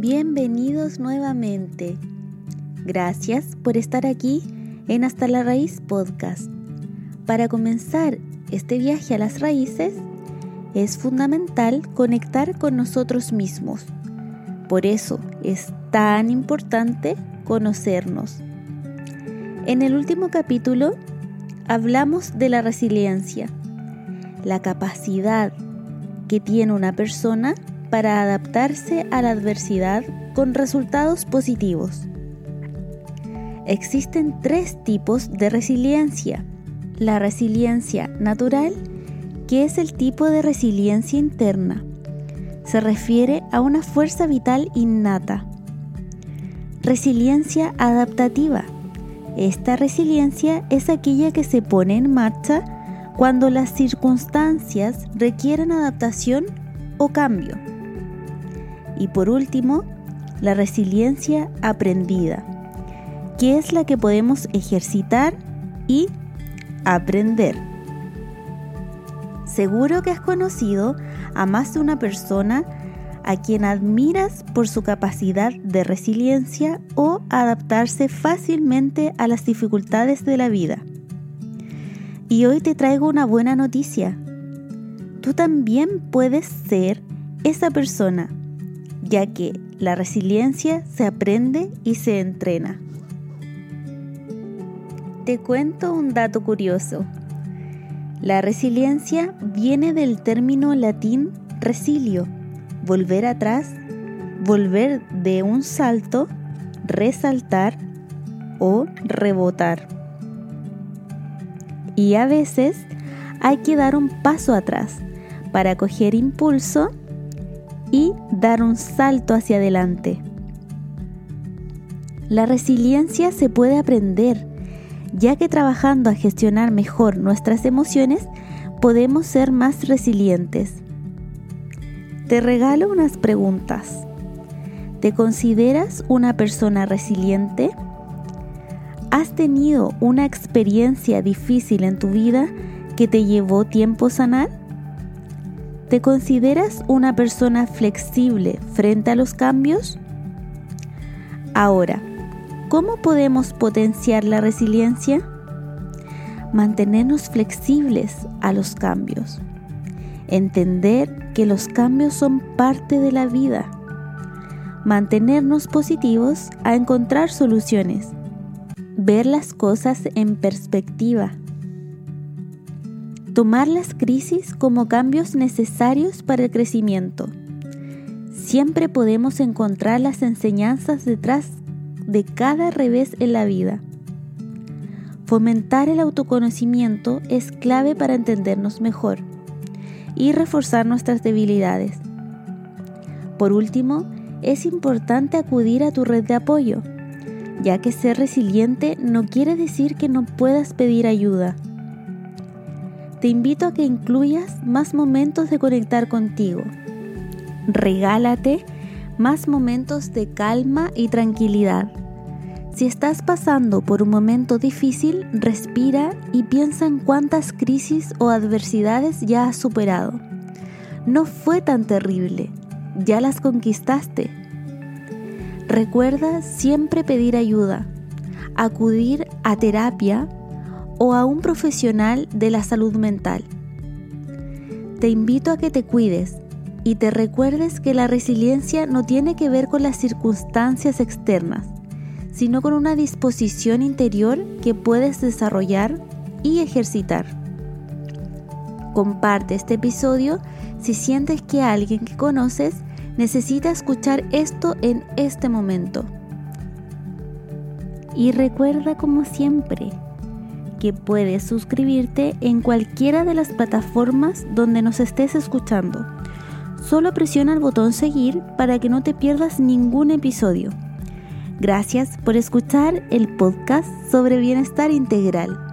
Bienvenidos nuevamente. Gracias por estar aquí en Hasta la Raíz Podcast. Para comenzar este viaje a las raíces, es fundamental conectar con nosotros mismos. Por eso es tan importante conocernos. En el último capítulo hablamos de la resiliencia, la capacidad que tiene una persona para adaptarse a la adversidad con resultados positivos. Existen tres tipos de resiliencia. La resiliencia natural, que es el tipo de resiliencia interna. Se refiere a una fuerza vital innata. Resiliencia adaptativa. Esta resiliencia es aquella que se pone en marcha cuando las circunstancias requieren adaptación o cambio. Y por último, la resiliencia aprendida, que es la que podemos ejercitar y aprender. Seguro que has conocido a más de una persona a quien admiras por su capacidad de resiliencia o adaptarse fácilmente a las dificultades de la vida. Y hoy te traigo una buena noticia. Tú también puedes ser esa persona ya que la resiliencia se aprende y se entrena. Te cuento un dato curioso. La resiliencia viene del término latín resilio, volver atrás, volver de un salto, resaltar o rebotar. Y a veces hay que dar un paso atrás para coger impulso y dar un salto hacia adelante. La resiliencia se puede aprender, ya que trabajando a gestionar mejor nuestras emociones podemos ser más resilientes. Te regalo unas preguntas. ¿Te consideras una persona resiliente? ¿Has tenido una experiencia difícil en tu vida que te llevó tiempo sanar? ¿Te consideras una persona flexible frente a los cambios? Ahora, ¿cómo podemos potenciar la resiliencia? Mantenernos flexibles a los cambios. Entender que los cambios son parte de la vida. Mantenernos positivos a encontrar soluciones. Ver las cosas en perspectiva Tomar las crisis como cambios necesarios para el crecimiento. Siempre podemos encontrar las enseñanzas detrás de cada revés en la vida. Fomentar el autoconocimiento es clave para entendernos mejor y reforzar nuestras debilidades. Por último, es importante acudir a tu red de apoyo, ya que ser resiliente no quiere decir que no puedas pedir ayuda te invito a que incluyas más momentos de conectar contigo. Regálate más momentos de calma y tranquilidad. Si estás pasando por un momento difícil, respira y piensa en cuántas crisis o adversidades ya has superado. No fue tan terrible, ya las conquistaste. Recuerda siempre pedir ayuda, acudir a terapia o a un profesional de la salud mental. Te invito a que te cuides y te recuerdes que la resiliencia no tiene que ver con las circunstancias externas, sino con una disposición interior que puedes desarrollar y ejercitar. Comparte este episodio si sientes que alguien que conoces necesita escuchar esto en este momento. Y recuerda como siempre, que puedes suscribirte en cualquiera de las plataformas donde nos estés escuchando. Solo presiona el botón seguir para que no te pierdas ningún episodio. Gracias por escuchar el podcast sobre bienestar integral.